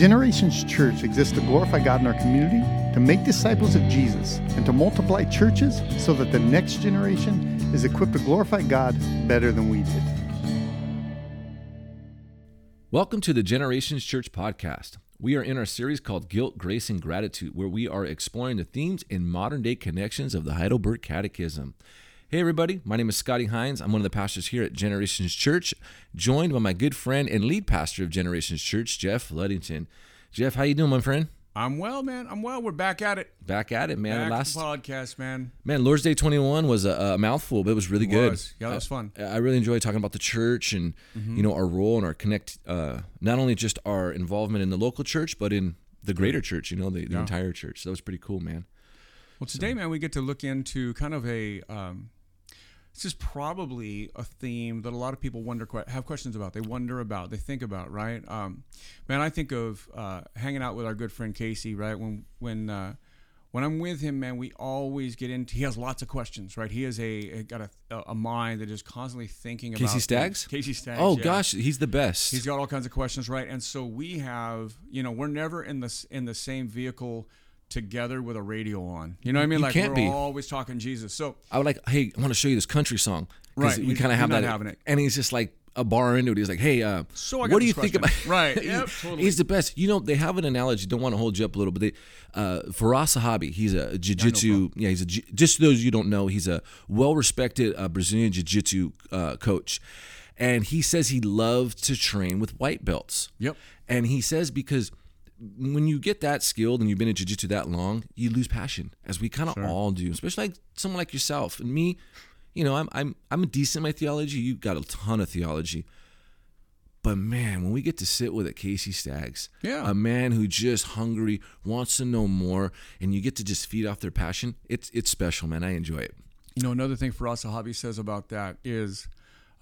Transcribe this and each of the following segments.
Generations Church exists to glorify God in our community, to make disciples of Jesus, and to multiply churches so that the next generation is equipped to glorify God better than we did. Welcome to the Generations Church podcast. We are in our series called Guilt, Grace, and Gratitude, where we are exploring the themes and modern day connections of the Heidelberg Catechism. Hey, everybody, my name is Scotty Hines. I'm one of the pastors here at Generations Church, joined by my good friend and lead pastor of Generations Church, Jeff Luddington. Jeff, how you doing, my friend? I'm well, man. I'm well. We're back at it. Back at it, man. Back Last podcast, man. man, Lord's Day 21 was a, a mouthful, but it was really It good. was. Yeah, that was fun. I, I really enjoyed talking about the church and you know our role and our connect, uh, not only just our involvement in the local church, but in the greater church. You know, the, the Yeah. entire church. So that was pretty cool, man. Well, today, man, we get to look into kind of a. Um, this is probably a theme that a lot of people wonder, have questions about. They wonder about, they think about, right? Um, man, I think of uh, hanging out with our good friend Casey, right? When when uh, when I'm with him, man, we always get into. He has lots of questions, right? He has a, a got a, a mind that is constantly thinking Casey about things. Staggs? Casey Staggs. Oh yeah. gosh, he's the best. He's got all kinds of questions, right? And so we have, you know, we're never in the s- in the same vehicle together with a radio on. You know what I mean? You like can't we're be. always talking Jesus. So I would like, hey, I want to show you this country song. Right, We kind of have that. having it. And he's just like a bar into it. He's like, hey, uh, So what do you this think about? Right, yep, totally. He's the best. You know, they have an analogy. Don't want to hold you up a little, but they, uh, Firas Zahabi, he's a jiu-jitsu. Yeah, he's a just those you don't know. He's a well-respected uh, Brazilian jiu-jitsu uh, coach, and he says he loves to train with white belts. Yep. And he says because when you get that skilled and you've been in jiu-jitsu that long, you lose passion, as we kind of all do, especially like someone like yourself and me. You know, I'm I'm I'm decent in my theology. You got a ton of theology. But man, when we get to sit with a Casey Staggs, Yeah. a man who just hungry, wants to know more, and you get to just feed off their passion, it's it's special, man. I enjoy it. you know, another thing Firas Zahabi says about that is,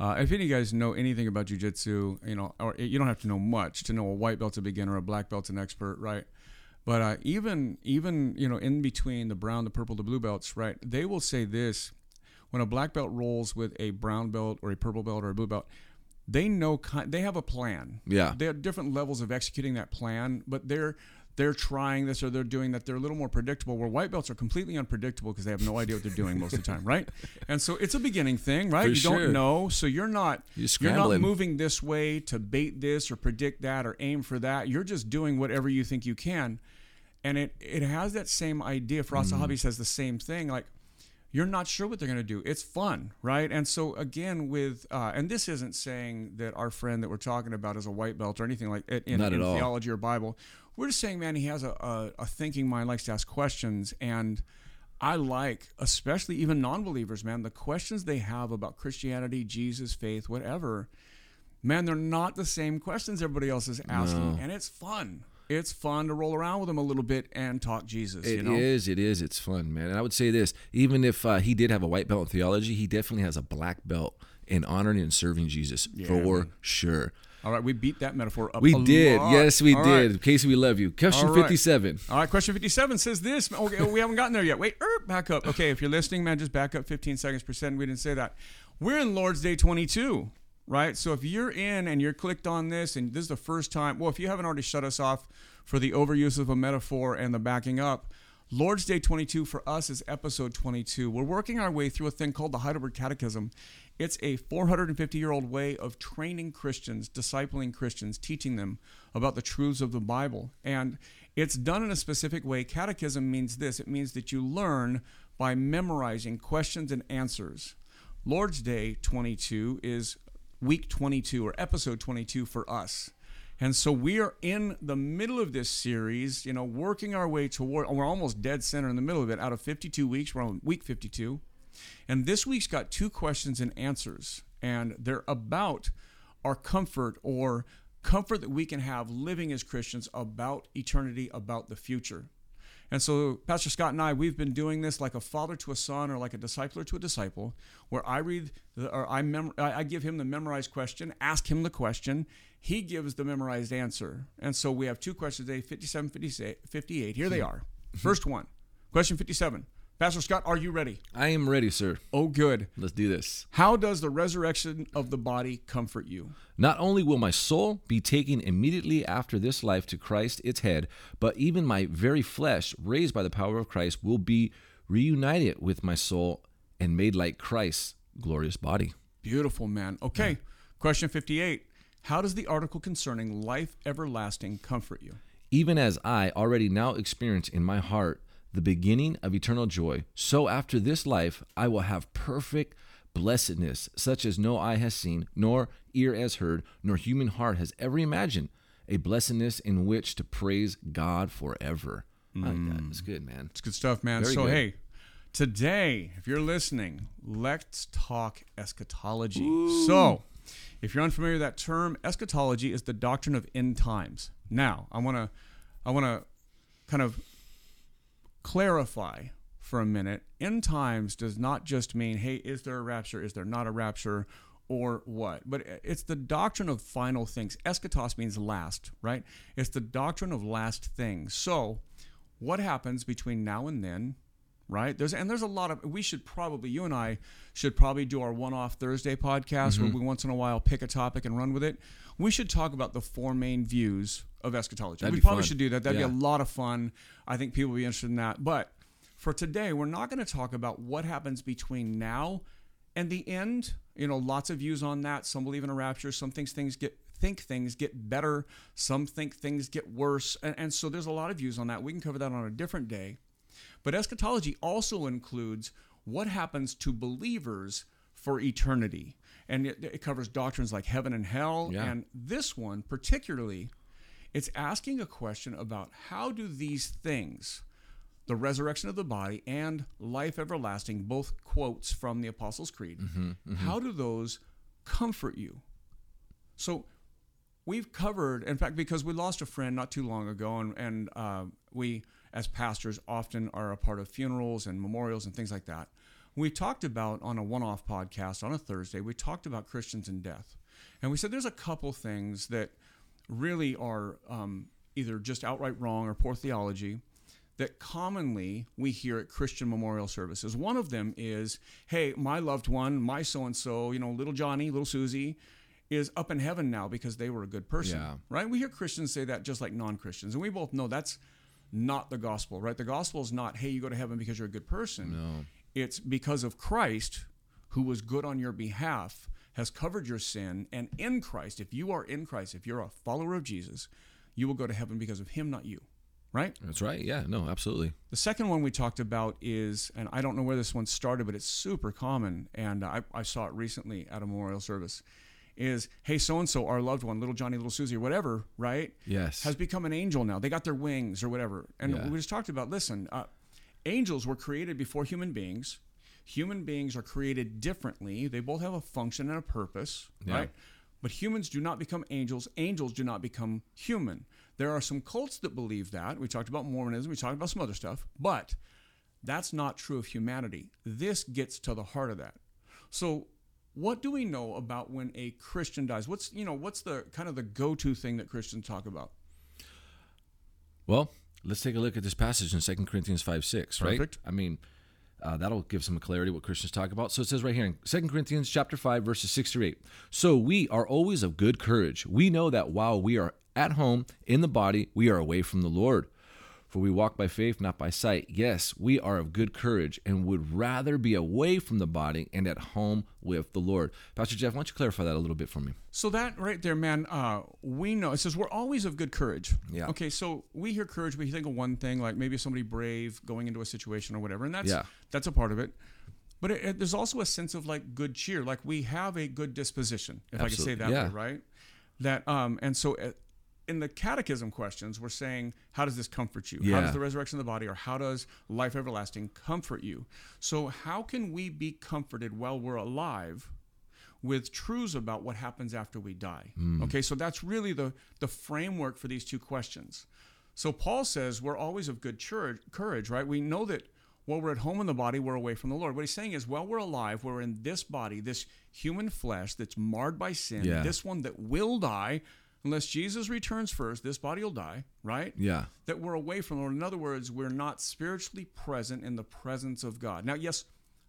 uh, if any of you guys know anything about jujitsu, you know, or you don't have to know much to know a white belt's a beginner, a black belt's an expert, right? But uh, even even you know, in between the brown, the purple, the blue belts, right? They will say this: when a black belt rolls with a brown belt or a purple belt or a blue belt, they know they have a plan. Yeah. they have different levels of executing that plan, but they're they're trying this or they're doing that. They're a little more predictable. Where white belts are completely unpredictable because they have no idea what they're doing most of the time, right? And so it's a beginning thing, right? For you sure. don't know, so you're not You're you're not moving this way to bait this or predict that or aim for that. You're just doing whatever you think you can, and it it has that same idea. Firas Mm. Hobby says the same thing, like you're not sure what they're going to do. It's fun, right? And so again, with uh, and this isn't saying that our friend that we're talking about is a white belt or anything like it in, Not at in all. theology or Bible. We're just saying, man, he has a, a, a thinking mind, likes to ask questions, and I like, especially even non-believers, man, the questions they have about Christianity, Jesus, faith, whatever. Man, they're not the same questions everybody else is asking, and it's fun. It's fun to roll around with them a little bit and talk Jesus. It you know, is, it is, it's fun, man. And I would say this: even if uh, he did have a white belt in theology, he definitely has a black belt in honoring and serving Jesus for man. sure. All right, we beat that metaphor up. We did, lot. yes, we All did. right. Casey, we love you. Question All right. fifty-seven. All right, question 57 says this. Okay, we haven't gotten there yet. Wait, er, back up. Okay, if you're listening, man, just back up 15 seconds per second. We didn't say that. We're in Lord's Day 22, right? So if you're in and you're clicked on this and this is the first time, well, if you haven't already shut us off for the overuse of a metaphor and the backing up, Lord's Day 22 for us is episode 22. We're working our way through a thing called the Heidelberg Catechism. It's a 450 year old way of training Christians, discipling Christians, teaching them about the truths of the Bible. And it's done in a specific way. Catechism means this it means that you learn by memorizing questions and answers. Lord's Day 22 is week 22 or episode 22 for us. And so we are in the middle of this series, you know, working our way toward, we're almost dead center in the middle of it. Out of 52 weeks, we're on week 52. And this week's got two questions and answers, and they're about our comfort or comfort that we can have living as Christians about eternity, about the future. And so, Pastor Scott and I, we've been doing this like a father to a son or like a discipler to a disciple, where I read, the, or I, mem- I give him the memorized question, ask him the question, he gives the memorized answer. And so we have two questions today 57, 58. 58. Here they hmm. are. Hmm. First one, question 57 Pastor Scott, are you ready? I am ready, sir. Oh, good. Let's do this. How does the resurrection of the body comfort you? Not only will my soul be taken immediately after this life to Christ, its head, but even my very flesh, raised by the power of Christ, will be reunited with my soul and made like Christ's glorious body. Beautiful, man. Okay, question 58. How does the article concerning life everlasting comfort you? Even as I already now experience in my heart the beginning of eternal joy, so after this life I will have perfect blessedness, such as no eye has seen, nor ear has heard, nor human heart has ever imagined, a blessedness in which to praise God forever. My God, that's good, man. It's good stuff, man. Very so, good. hey, today, if you're listening, let's talk eschatology. So, if you're unfamiliar with that term, eschatology is the doctrine of end times. Now, I want to I want to kind of clarify for a minute. End times does not just mean, hey, is there a rapture? Is there not a rapture? Or what? But it's the doctrine of final things. Eschatos means last, right? It's the doctrine of last things. So, what happens between now and then right? There's and there's a lot of we should probably you and i should probably do our one-off thursday podcast Mm-hmm. where we once in a while pick a topic and run with it. We should talk about the four main views of eschatology. That'd we probably fun. should do that. That'd Yeah. be a lot of fun. I think people will be interested in that. But for today we're not going to talk about what happens between now and the end. You know lots of views on that. Some believe in a rapture. Some things things get think things get better. Some think things get worse. And, and so there's a lot of views on that. We can cover that on a different day but eschatology also includes what happens to believers for eternity and it, it covers doctrines like heaven and hell Yeah. and this one particularly it's asking a question about how do these things the resurrection of the body and life everlasting, both quotes from the Apostles' Creed. How do those comfort you? So we've covered, in fact, because we lost a friend not too long ago, and, and uh, we, as pastors, often are a part of funerals and memorials and things like that. We talked about on a one off podcast on a Thursday, we talked about Christians and death. And we said there's a couple things that really are um, either just outright wrong or poor theology that commonly we hear at Christian memorial services. One of them is, hey, my loved one, my so and so, you know, little Johnny, little Susie, is up in heaven now because they were a good person. Yeah. Right? We hear Christians say that just like non Christians. And we both know that's not the gospel, right? The gospel is not, hey, you go to heaven because you're a good person. No. It's because of Christ, who was good on your behalf, has covered your sin. And in Christ, if you are in Christ, if you're a follower of Jesus, you will go to heaven because of him, not you. Right? That's right. Yeah, no, absolutely. The second one we talked about is, and I don't know where this one started, but it's super common, and I, I saw it recently at a memorial service. Is hey, so and so, our loved one, little Johnny, little Susie, or whatever, right? Yes. Has become an angel now. They got their wings or whatever. And Yeah. we just talked about. Listen, uh, angels were created before human beings. Human beings are created differently. They both have a function and a purpose, Yeah. right? But humans do not become angels. Angels do not become human. There are some cults that believe that. We talked about Mormonism. We talked about some other stuff. But that's not true of humanity. This gets to the heart of that. So, what do we know about when a Christian dies? What's you know what's the kind of the go-to thing that Christians talk about? Well, let's take a look at this passage in 2 Corinthians 5 6, right? Perfect. I mean, uh, that'll give some clarity what Christians talk about. So it says right here in 2 Corinthians chapter 5, verses 6 through 8. So we are always of good courage. We know that while we are at home in the body, we are away from the Lord. For we walk by faith, not by sight. Yes, we are of good courage and would rather be away from the body and at home with the Lord. Pastor Jeff, why don't you clarify that a little bit for me? So that right there, man, uh, we know it says we're always of good courage. Yeah. Okay, so we hear courage, we think of one thing, like maybe somebody brave going into a situation or whatever, and that's Yeah. that's a part of it. But it, it- there's also a sense of like good cheer, like we have a good disposition, if I could say that yeah. way, right? That um, and so uh, in the catechism questions, we're saying, how does this comfort you? How does the resurrection of the body, or how does life everlasting comfort you? So how can we be comforted while we're alive? with truths about what happens after we die. Hmm. Okay, so that's really the the framework for these two questions. So Paul says we're always of good chur- courage, right? We know that while we're at home in the body, we're away from the Lord. What he's saying is, while we're alive, we're in this body, this human flesh that's marred by sin, Yeah. this one that will die. Unless Jesus returns first, this body will die, right? Yeah. That we're away from the Lord. In other words, we're not spiritually present in the presence of God. Now, yes,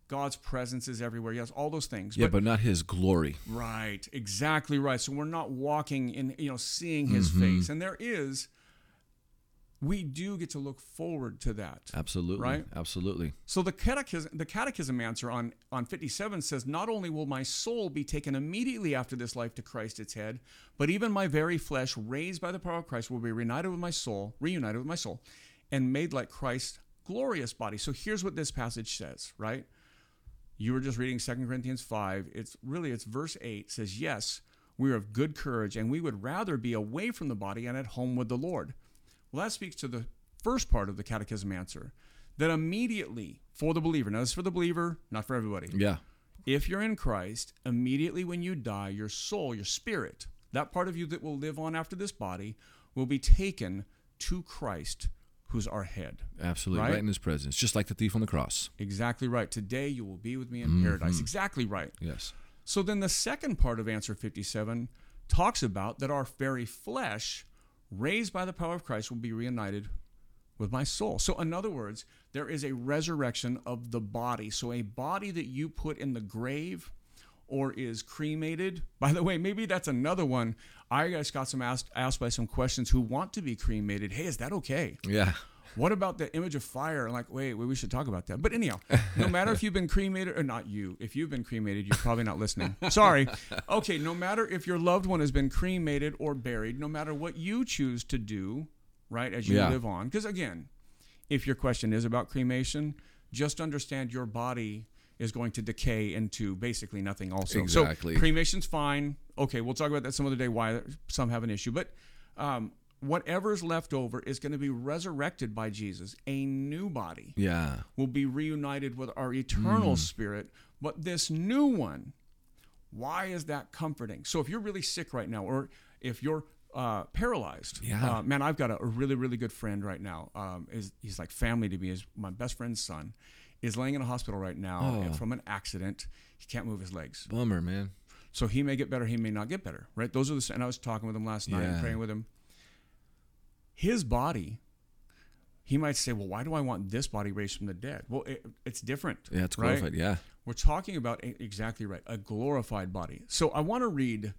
God's presence is everywhere. Yes, all those things. Yeah, but, not his glory. Right, exactly right. So we're not walking in, you know, seeing his Mm-hmm. face. And there is, we do get to look forward to that. Absolutely. Right? Absolutely. So the catechism, the catechism answer on, on 57 says, Not only will my soul be taken immediately after this life to Christ its head, but even my very flesh, raised by the power of Christ, will be reunited with my soul, reunited with my soul, and made like Christ's glorious body. So here's what this passage says, right? You were just reading 2 Corinthians 5. It's really it's verse 8 says, Yes, we are of good courage, and we would rather be away from the body and at home with the Lord. Well, that speaks to the first part of the catechism answer. That immediately for the believer, now this is for the believer, not for everybody. Yeah. If you're in Christ, immediately when you die, your soul, your spirit, that part of you that will live on after this body, will be taken to Christ, who's our head. Absolutely. Right? Right? in his presence. Just like the thief on the cross. Exactly right. Today you will be with me in Mm-hmm. paradise. Exactly right. Yes. So then the second part of answer 57 talks about that our very flesh, raised by the power of Christ, will be reunited with my soul. So, in other words, there is a resurrection of the body. So, a body that you put in the grave or is cremated. By the way, maybe that's another one. I just got some asked, asked by some questions who want to be cremated. Hey, is that okay? Yeah. What about the image of fire? I'm like, wait, wait, we should talk about that. But anyhow, no matter if you've been cremated or not you, if you've been cremated, you're probably not listening. Sorry. Okay, no matter if your loved one has been cremated or buried, no matter what you choose to do, right, as you Yeah. live on. Because again, if your question is about cremation, just understand your body is going to decay into basically nothing also. Exactly. So cremation's fine. Okay, we'll talk about that some other day why some have an issue. But um, whatever's left over is going to be resurrected by Jesus. A new body Yeah. will be reunited with our eternal Hmm. spirit. But this new one, why is that comforting? So if you're really sick right now, or if you're uh, paralyzed, Yeah. uh, man, I've got a, a really, really good friend right now. Um, is he's like family to me. Is my best friend's son is laying in a hospital right now Oh. from an accident. He can't move his legs. Bummer, man. So he may get better, he may not get better, right? Those are the and I was talking with him last night and praying with him. His body, he might say, "Well, why do I want this body raised from the dead?" Well, it, it's different. Yeah, it's right? glorified. Yeah. We're talking about a- exactly right, a glorified body. So I want to read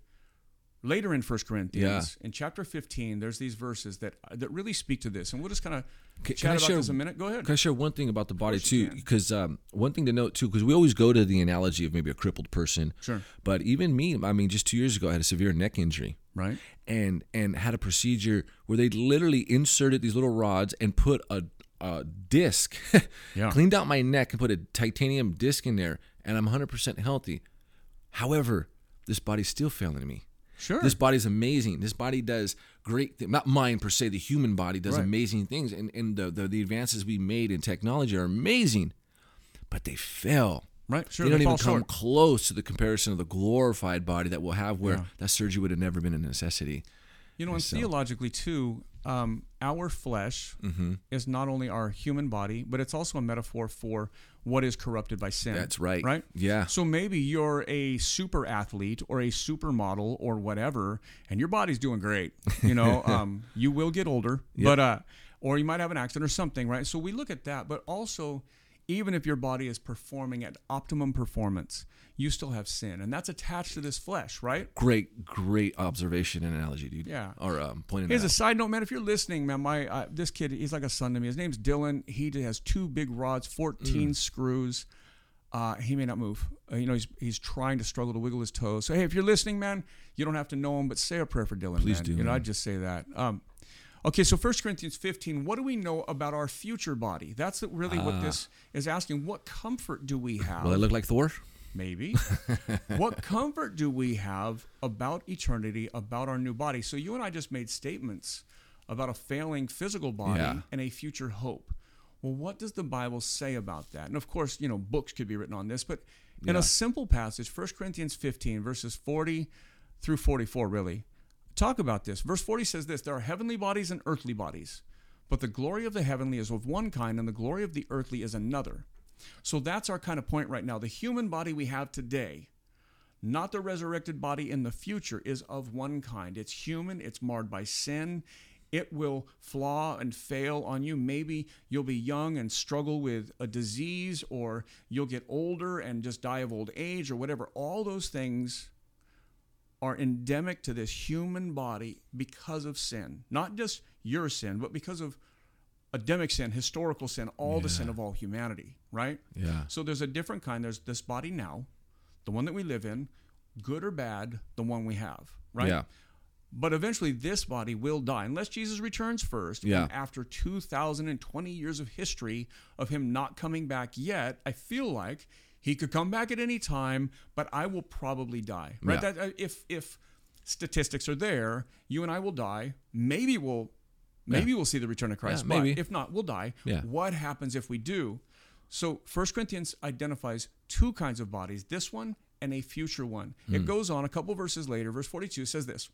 later in First Corinthians, in chapter 15, there's these verses that that really speak to this, and we'll just kind of Can- chat can I about share- this a minute. Go ahead. Can I share one thing about the body too? Because um, one thing to note too, because we always go to the analogy of maybe a crippled person. Sure. But even me, I mean, just two years ago, I had a severe neck injury. Right. and and had a procedure where they literally inserted these little rods and put a, a disc, Yeah. cleaned out my neck and put a titanium disc in there, and I'm 100% healthy. However, this body's still failing me. Sure. This body's amazing. This body does great things. Not mine per se. The human body does Right. amazing things, and and the, the the advances we made in technology are amazing, but they fail. Right. Sure. they don't they even come short. close to the comparison of the glorified body that we'll have, where Yeah. that surgery would have never been a necessity. You know, and So- theologically too, um, our flesh Mm-hmm. is not only our human body, but it's also a metaphor for what is corrupted by sin. That's right. Right. Yeah. So maybe you're a super athlete or a supermodel or whatever, and your body's doing great. You know, um, you will get older, but uh, or you might have an accident or something, right? So we look at that, but also, even if your body is performing at optimum performance, you still have sin, and that's attached to this flesh, right? Great, great observation and analogy, dude. Yeah. Or um, pointing Here's a side note, man. If you're listening, man, my uh, this kid, he's like a son to me. His name's Dylan. He has two big rods, 14 screws. Uh, he may not move. Uh, you know, he's he's trying to struggle to wiggle his toes. So hey, if you're listening, man, you don't have to know him, but say a prayer for Dylan. Please man. do, You know. I'd just say that. Um, okay, so 1 Corinthians 15. What do we know about our future body? That's really what uh. this is asking. What comfort do we have? Will it look like Thor? maybe. what comfort do we have about eternity, about our new body? So you and I just made statements about a failing physical body Yeah. and a future hope. Well, what does the Bible say about that? And of course, you know, books could be written on this, but in Yeah. a simple passage, 1 Corinthians 15, verses 40 through 44, really, talk about this. Verse 40 says this There are heavenly bodies and earthly bodies, but the glory of the heavenly is of one kind, and the glory of the earthly is another. So that's our kind of point right now. The human body we have today, not the resurrected body in the future, is of one kind. It's human, it's marred by sin. It will flaw and fail on you. Maybe you'll be young and struggle with a disease, or you'll get older and just die of old age, or whatever. All those things are endemic to this human body because of sin. Not just your sin, but because of endemic sin, historical sin, all yeah. the sin of all humanity, right? Yeah. So there's a different kind. There's this body now, the one that we live in, good or bad, the one we have, right? Yeah. But eventually, this body will die unless Jesus returns first. Yeah. And after 2,020 years of history of him not coming back yet, I feel like he could come back at any time, but I will probably die. Right? Yeah. That, uh, if if statistics are there, you and I will die. Maybe we'll maybe yeah. we'll see the return of Christ. Yeah, maybe. If not, we'll die. Yeah. What happens if we do? So First Corinthians identifies two kinds of bodies: this one and a future one. Mm. It hmm. goes on a couple verses later. Verse 42 says this.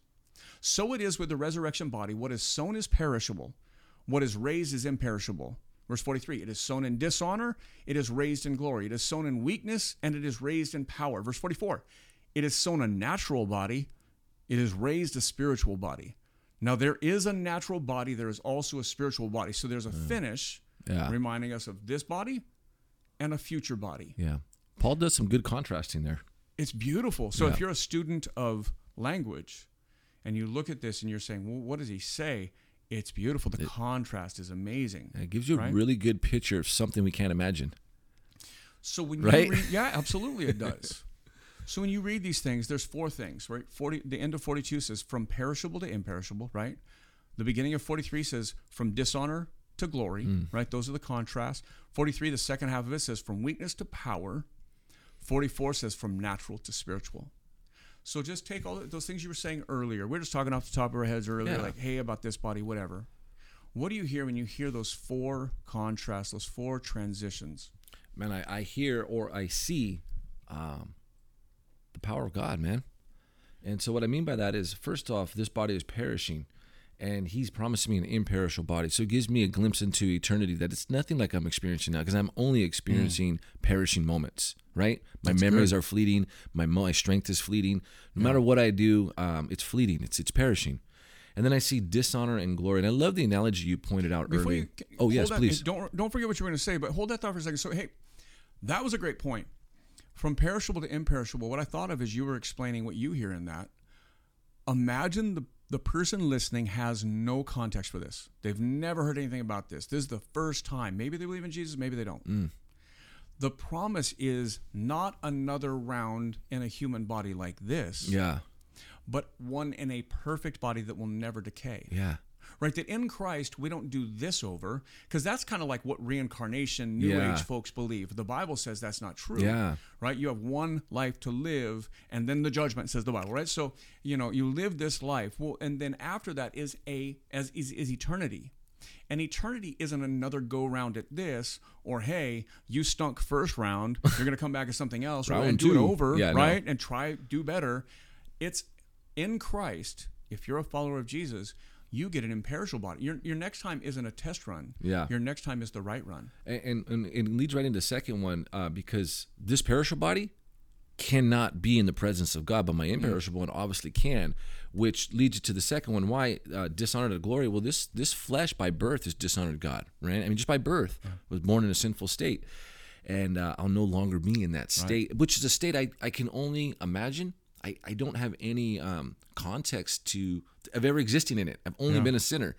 So it is with the resurrection body. What is sown is perishable, what is raised is imperishable. Verse 43 It is sown in dishonor, it is raised in glory. It is sown in weakness, and it is raised in power. Verse 44 It is sown a natural body, it is raised a spiritual body. Now, there is a natural body, there is also a spiritual body. So there's a mm. finish yeah. reminding us of this body and a future body. Yeah. Paul does some good contrasting there. It's beautiful. So Yeah. if you're a student of language and you look at this and you're saying, well, what does he say? It's beautiful. The contrast is amazing. It gives you a really good picture of something we can't imagine. So when Right? you read, yeah, absolutely, it does. so when you read these things, there's four things, right? Forty, the end of 42 says from perishable to imperishable, right? The beginning of 43 says from dishonor to glory, hmm. right? Those are the contrasts. 43, the second half of it says from weakness to power. 44 says from natural to spiritual. So just take all those things you were saying earlier. We're just talking off the top of our heads earlier, Yeah. like, hey, about this body, whatever. What do you hear when you hear those four contrasts, those four transitions? Man, I, I hear or I see um, the power of God, man. And so what I mean by that is, first off, this body is perishing, and He's promising me an imperishable body. So it gives me a glimpse into eternity that it's nothing like I'm experiencing now, because I'm only experiencing perishing moments. Right, my That's memories good. are fleeting. My my strength is fleeting. No matter what I do, um, it's fleeting. It's it's perishing. And then I see dishonor and glory. And I love the analogy you pointed out Before earlier. you, oh yes, that- please. Don't don't forget what you were going to say, but hold that thought for a second. So hey, that was a great point. From perishable to imperishable, what I thought of as you were explaining what you hear in that. Imagine the the person listening has no context for this. They've never heard anything about this. This is the first time. Maybe they believe in Jesus, maybe they don't. Mm. The promise is not another round in a human body like this, Yeah, but one in a perfect body that will never decay yeah, right? That in Christ we don't do this over because that's kind of like what reincarnation, New Yeah. Age folks believe. The Bible says that's not true. Yeah. right. You have one life to live, and then the judgment says the Bible, right? So you know you live this life, well, and then after that is a as is, is eternity. And eternity isn't another go round at this, or hey, you stunk first round, you're gonna come back as something else, Round and do it over, Yeah, no. right? And try do better. It's in Christ. If you're a follower of Jesus, you get an imperishable body. Your, your next time isn't a test run. Yeah. Your next time is the right run. and and, and it leads right into the second one uh, because this perishable body cannot be in the presence of God, but my imperishable one obviously can, which leads you to the second one. Why uh, dishonor to glory? Well, this this flesh by birth is dishonored God, right? I mean, just by birth was born in a sinful state, and uh, I'll no longer be in that state, which is a state I, I can only imagine. I, I don't have any um, context to of ever existing in it. I've only Yeah. been a sinner.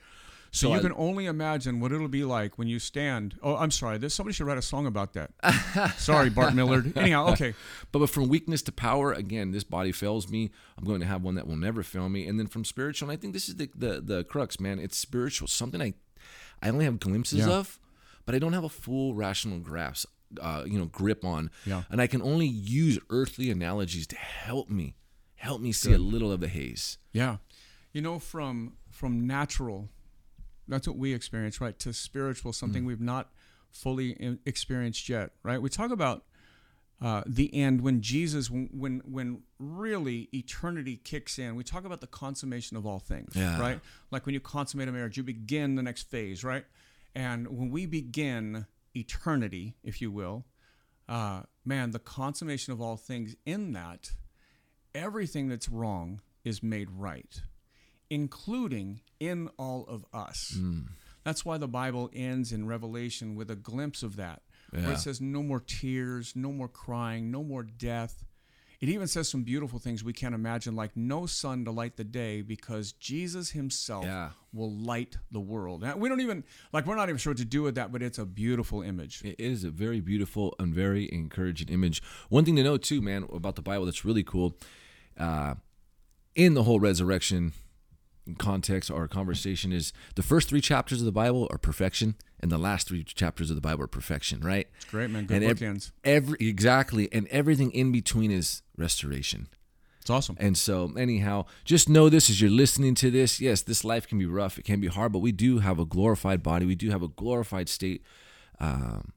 So, you I- can only imagine what it'll be like when you stand. Oh, I'm sorry. This somebody should write a song about that. sorry, Bart Millard. Anyhow, okay. But, but from weakness to power, again, this body fails me. I'm going to have one that will never fail me. And then from spiritual, and I think this is the the, the crux, man. It's spiritual, something I I only have glimpses Yeah. of, but I don't have a full rational grasp, uh, you know, grip on. Yeah. And I can only use earthly analogies to help me, help me see a little of the haze. Yeah. You know, from from natural, that's what we experience, right? To spiritual, something we've not fully experienced yet, right? We talk about uh, the end when Jesus, when, when when really eternity kicks in. We talk about the consummation of all things, Yeah. right? Like when you consummate a marriage, you begin the next phase, right? And when we begin eternity, if you will, uh, man, the consummation of all things in that everything that's wrong is made right, including in all of us. Hmm. That's why the Bible ends in Revelation with a glimpse of that, where it says, No more tears, no more crying, no more death. It even says some beautiful things we can't imagine, like no sun to light the day because Jesus himself Yeah. will light the world. Now, we don't even, like, we're not even sure what to do with that, but it's a beautiful image. It is a very beautiful and very encouraging image. One thing to know too, man, about the Bible that's really cool, uh, in the whole resurrection context or conversation is the first three chapters of the Bible are perfection, and the last three chapters of the Bible are perfection, right? It's great, man. Good and bookends. every exactly, and everything in between is restoration. It's awesome. And so, anyhow, just know this as you're listening to this. Yes, this life can be rough, it can be hard, but we do have a glorified body. We do have a glorified state um,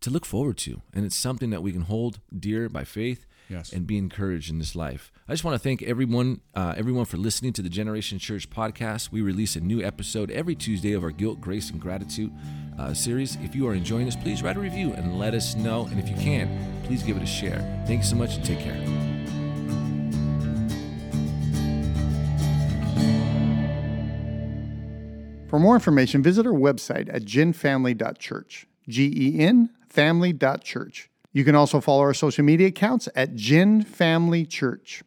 to look forward to. And it's something that we can hold dear by faith Yes. and be encouraged in this life. I just want to thank everyone, uh, everyone for listening to the Generation Church podcast. We release a new episode every Tuesday of our Guilt, Grace, and Gratitude uh, series. If you are enjoying this, please write a review and let us know. And if you can, please give it a share. Thank you so much and take care. For more information, visit our website at genfamily.church. G E N family.church. You can also follow our social media accounts at Gen Family Church.